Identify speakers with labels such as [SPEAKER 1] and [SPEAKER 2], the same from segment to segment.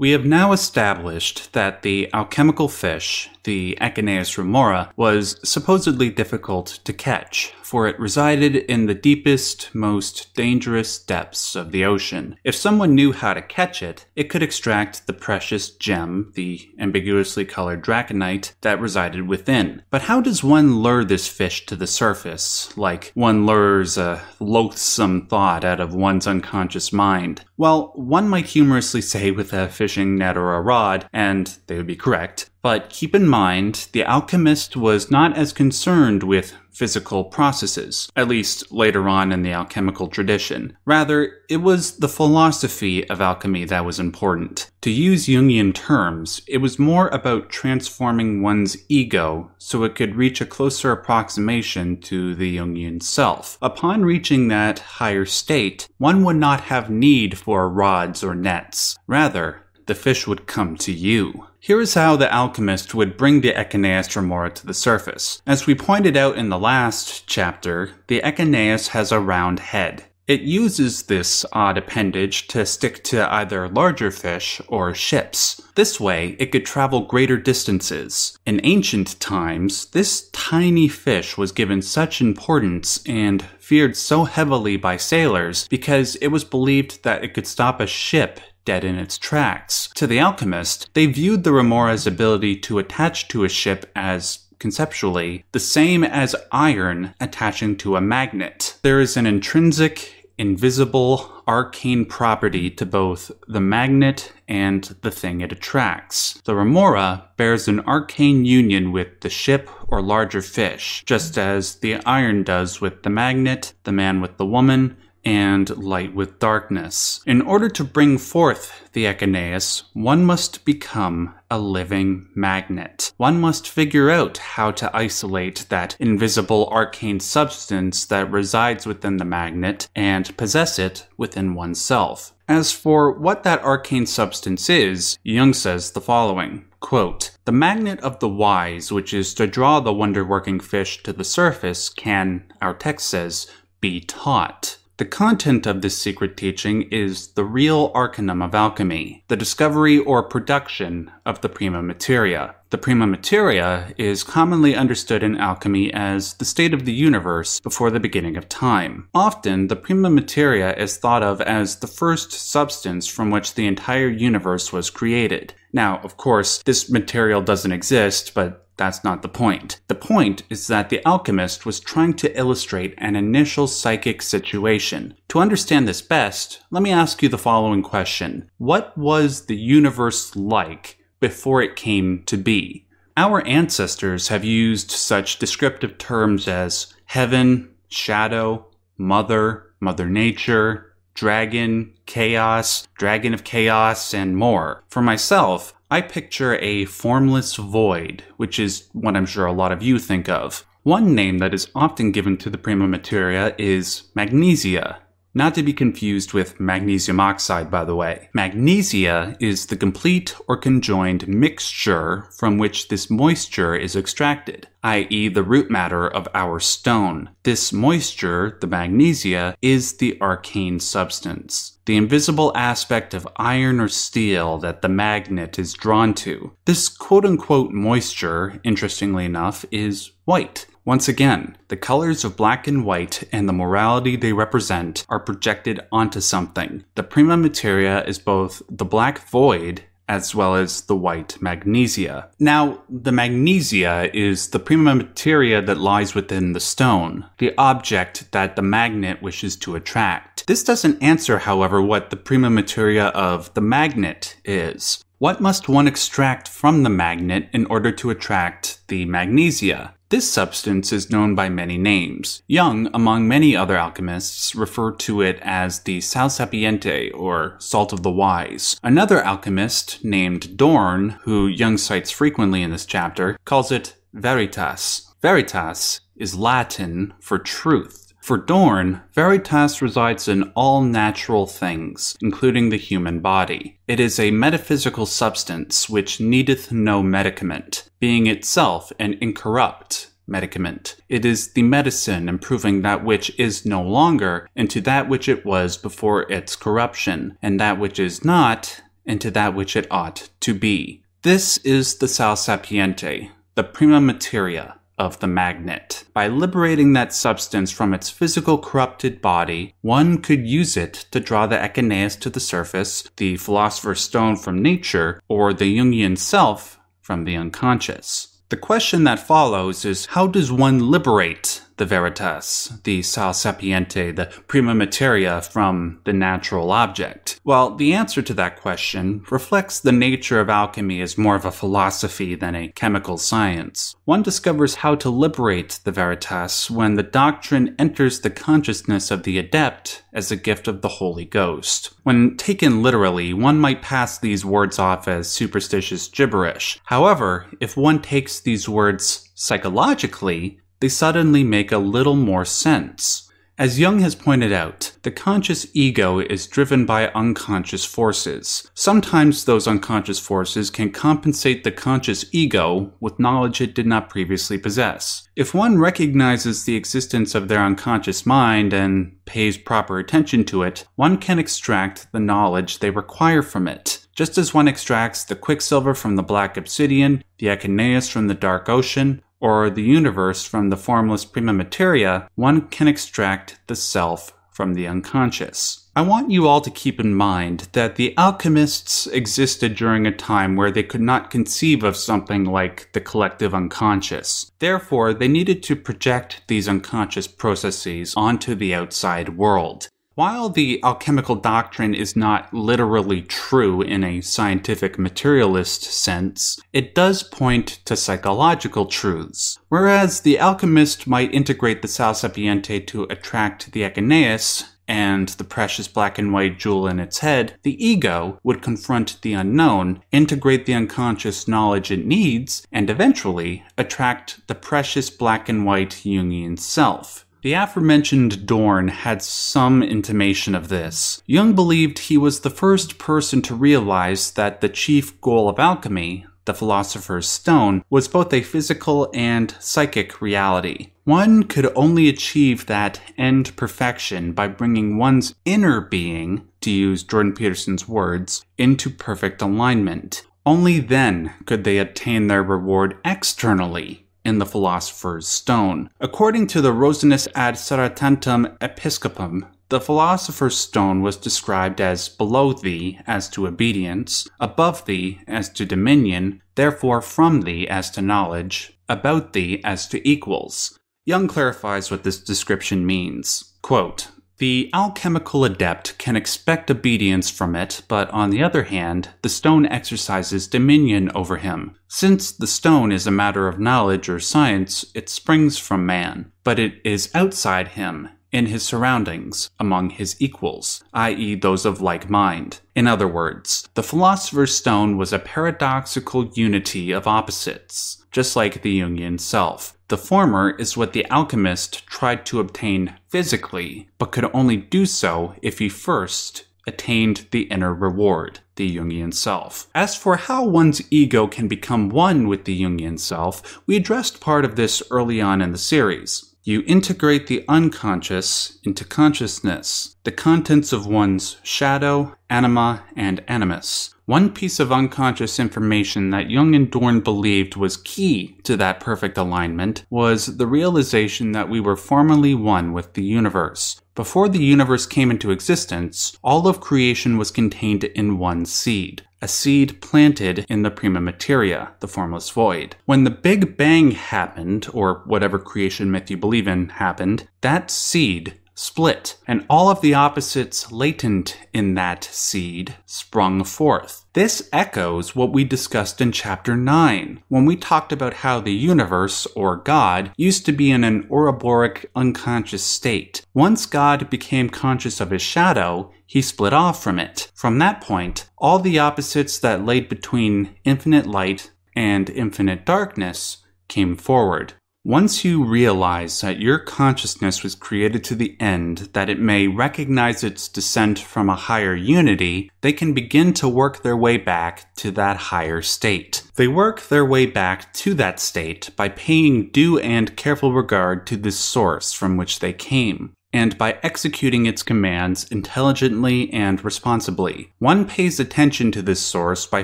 [SPEAKER 1] We have now established that the alchemical fish, the Echeneis remora, was supposedly difficult to catch, for it resided in the deepest, most dangerous depths of the ocean. If someone knew how to catch it, it could extract the precious gem, the ambiguously colored draconite, that resided within. But how does one lure this fish to the surface, like one lures a loathsome thought out of one's unconscious mind? Well, one might humorously say with a fishing net or a rod, and they would be correct. But keep in mind, the alchemist was not as concerned with physical processes, at least later on in the alchemical tradition. Rather, it was the philosophy of alchemy that was important. To use Jungian terms, it was more about transforming one's ego so it could reach a closer approximation to the Jungian self. Upon reaching that higher state, one would not have need for rods or nets. Rather, the fish would come to you. Here is how the alchemist would bring the Echeneis remora to the surface. As we pointed out in the last chapter, the Echeneis has a round head. It uses this odd appendage to stick to either larger fish or ships. This way, it could travel greater distances. In ancient times, this tiny fish was given such importance and feared so heavily by sailors because it was believed that it could stop a ship dead in its tracks. To the alchemist, they viewed the Remora's ability to attach to a ship as conceptually the same as iron attaching to a magnet. There is an intrinsic invisible, arcane property to both the magnet and the thing it attracts. The remora bears an arcane union with the ship or larger fish, just as the iron does with the magnet, the man with the woman, and light with darkness. In order to bring forth the Echeneis, one must become a living magnet. One must figure out how to isolate that invisible arcane substance that resides within the magnet and possess it within oneself. As for what that arcane substance is, Jung says the following quote, The magnet of the wise, which is to draw the wonder working fish to the surface, can, our text says, be taught. The content of this secret teaching is the real arcanum of alchemy, the discovery or production of the prima materia. The prima materia is commonly understood in alchemy as the state of the universe before the beginning of time. Often, the prima materia is thought of as the first substance from which the entire universe was created. Now, of course, this material doesn't exist, but that's not the point. The point is that the alchemist was trying to illustrate an initial psychic situation. To understand this best, let me ask you the following question What was the universe like before it came to be? Our ancestors have used such descriptive terms as heaven, shadow, mother, mother nature, dragon, chaos, dragon of chaos, and more. For myself, I picture a formless void, which is what I'm sure a lot of you think of. One name that is often given to the prima materia is magnesia, not to be confused with magnesium oxide, by the way. Magnesia is the complete or conjoined mixture from which this moisture is extracted, i.e., the root matter of our stone. This moisture, the magnesia, is the arcane substance, the invisible aspect of iron or steel that the magnet is drawn to. This quote unquote moisture, interestingly enough, is white. Once again, the colors of black and white and the morality they represent are projected onto something. The prima materia is both the black void as well as the white magnesia. Now, the magnesia is the prima materia that lies within the stone, the object that the magnet wishes to attract. This doesn't answer, however, what the prima materia of the magnet is. What must one extract from the magnet in order to attract the magnesia? This substance is known by many names. Jung, among many other alchemists, referred to it as the sal sapiente, or salt of the wise. Another alchemist, named Dorn, who Jung cites frequently in this chapter, calls it veritas. Veritas is Latin for truth. For Dorn, veritas resides in all natural things, including the human body. It is a metaphysical substance which needeth no medicament, being itself an incorrupt medicament. It is the medicine improving that which is no longer into that which it was before its corruption, and that which is not into that which it ought to be. This is the sal sapiente, the prima materia of the magnet. By liberating that substance from its physical corrupted body, one could use it to draw the Echeneis to the surface, the philosopher's stone from nature, or the Jungian self from the unconscious. The question that follows is how does one liberate the veritas, the sal sapiente, the prima materia from the natural object? Well, the answer to that question reflects the nature of alchemy as more of a philosophy than a chemical science. One discovers how to liberate the veritas when the doctrine enters the consciousness of the adept as a gift of the Holy Ghost. When taken literally, one might pass these words off as superstitious gibberish. However, if one takes these words psychologically, they suddenly make a little more sense. As Jung has pointed out, the conscious ego is driven by unconscious forces. Sometimes those unconscious forces can compensate the conscious ego with knowledge it did not previously possess. If one recognizes the existence of their unconscious mind and pays proper attention to it, one can extract the knowledge they require from it. Just as one extracts the quicksilver from the black obsidian, the Echeneis from the dark ocean, or the universe from the formless prima materia, one can extract the self from the unconscious. I want you all to keep in mind that the alchemists existed during a time where they could not conceive of something like the collective unconscious. Therefore, they needed to project these unconscious processes onto the outside world. While the alchemical doctrine is not literally true in a scientific materialist sense, it does point to psychological truths. Whereas the alchemist might integrate the sal sapiente to attract the Echeneis, and the precious black and white jewel in its head, the ego would confront the unknown, integrate the unconscious knowledge it needs, and eventually attract the precious black and white Jungian self. The aforementioned Dorn had some intimation of this. Jung believed he was the first person to realize that the chief goal of alchemy, the philosopher's stone, was both a physical and psychic reality. One could only achieve that end perfection by bringing one's inner being, to use Jordan Peterson's words, into perfect alignment. Only then could they attain their reward externally in the Philosopher's Stone. According to the Rosinus ad Sarratantam Episcopum, the Philosopher's Stone was described as below thee as to obedience, above thee as to dominion, therefore from thee as to knowledge, about thee as to equals. Jung clarifies what this description means. Quote, the alchemical adept can expect obedience from it, but on the other hand, the stone exercises dominion over him. Since the stone is a matter of knowledge or science, it springs from man, but it is outside him, in his surroundings, among his equals, i.e., those of like mind. In other words, the philosopher's stone was a paradoxical unity of opposites, just like the Jungian self. The former is what the alchemist tried to obtain physically, but could only do so if he first attained the inner reward, the Jungian self. As for how one's ego can become one with the Jungian self, we addressed part of this early on in the series. You integrate the unconscious into consciousness, the contents of one's shadow, anima, and animus. One piece of unconscious information that Jung and Dorn believed was key to that perfect alignment was the realization that we were formerly one with the universe. Before the universe came into existence, all of creation was contained in one seed, a seed planted in the prima materia, the formless void. When the Big Bang happened, or whatever creation myth you believe in happened, that seed split, and all of the opposites latent in that seed sprung forth. This echoes what we discussed in chapter 9, when we talked about how the universe, or God, used to be in an Ouroboros unconscious state. Once God became conscious of his shadow, he split off from it. From that point, all the opposites that laid between infinite light and infinite darkness came forward. Once you realize that your consciousness was created to the end that it may recognize its descent from a higher unity, they can begin to work their way back to that higher state. They work their way back to that state by paying due and careful regard to the source from which they came. And by executing its commands intelligently and responsibly. One pays attention to this source by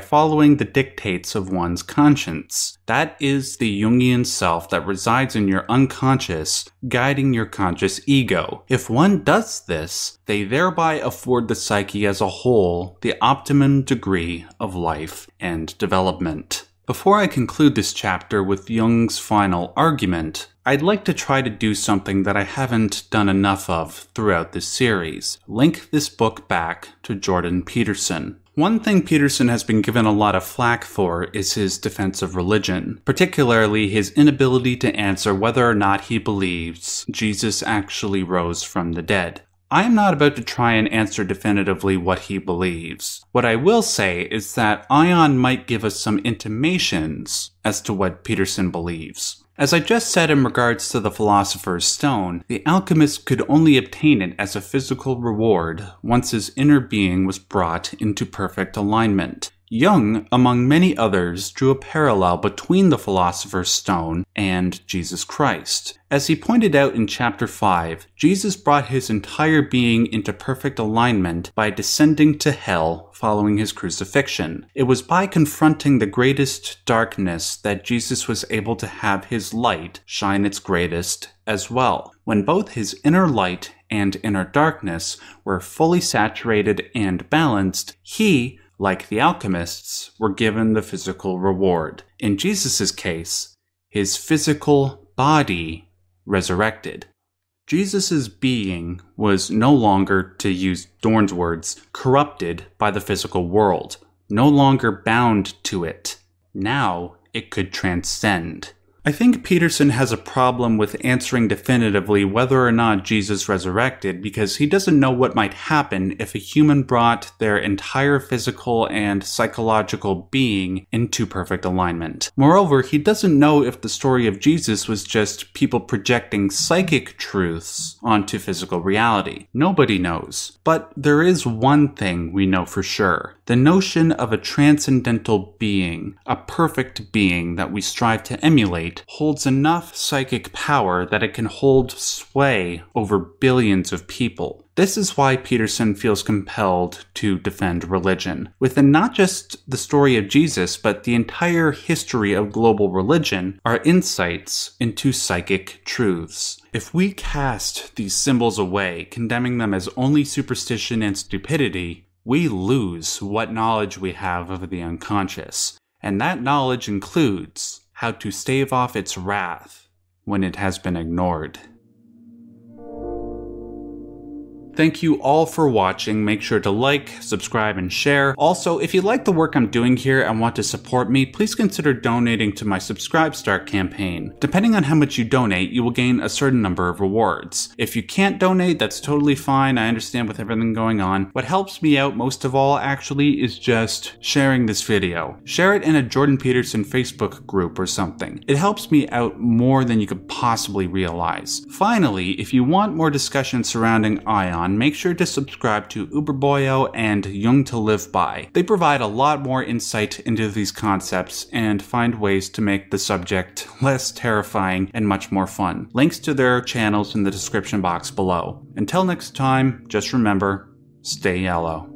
[SPEAKER 1] following the dictates of one's conscience. That is the Jungian self that resides in your unconscious, guiding your conscious ego. If one does this, they thereby afford the psyche as a whole the optimum degree of life and development. Before I conclude this chapter with Jung's final argument, I'd like to try to do something that I haven't done enough of throughout this series link this book back to Jordan Peterson. One thing Peterson has been given a lot of flack for is his defense of religion, particularly his inability to answer whether or not he believes Jesus actually rose from the dead. I am not about to try and answer definitively what he believes. What I will say is that Aion might give us some intimations as to what Peterson believes. As I just said in regards to the Philosopher's Stone, the alchemist could only obtain it as a physical reward once his inner being was brought into perfect alignment. Jung, among many others, drew a parallel between the Philosopher's Stone and Jesus Christ. As he pointed out in chapter 5, Jesus brought his entire being into perfect alignment by descending to hell following his crucifixion. It was by confronting the greatest darkness that Jesus was able to have his light shine its greatest as well. When both his inner light and inner darkness were fully saturated and balanced, he like the alchemists, were given the physical reward. In Jesus' case, his physical body resurrected. Jesus' being was no longer, to use Dorn's words, corrupted by the physical world, no longer bound to it. Now it could transcend. I think Peterson has a problem with answering definitively whether or not Jesus resurrected because he doesn't know what might happen if a human brought their entire physical and psychological being into perfect alignment. Moreover, he doesn't know if the story of Jesus was just people projecting psychic truths onto physical reality. Nobody knows. But there is one thing we know for sure. The notion of a transcendental being, a perfect being that we strive to emulate, holds enough psychic power that it can hold sway over billions of people. This is why Peterson feels compelled to defend religion. Within not just the story of Jesus, but the entire history of global religion are insights into psychic truths. If we cast these symbols away, condemning them as only superstition and stupidity, we lose what knowledge we have of the unconscious. And that knowledge includes how to stave off its wrath when it has been ignored. Thank you all for watching. Make sure to like, subscribe, and share. Also, if you like the work I'm doing here and want to support me, please consider donating to my SubscribeStar campaign. Depending on how much you donate, you will gain a certain number of rewards. If you can't donate, that's totally fine. I understand with everything going on. What helps me out most of all, actually, is just sharing this video. Share it in a Jordan Peterson Facebook group or something. It helps me out more than you could possibly realize. Finally, if you want more discussion surrounding Aion, on, make sure to subscribe to Uberboyo and Jung to Live By. They provide a lot more insight into these concepts and find ways to make the subject less terrifying and much more fun. Links to their channels in the description box below. Until next time, just remember, stay yellow.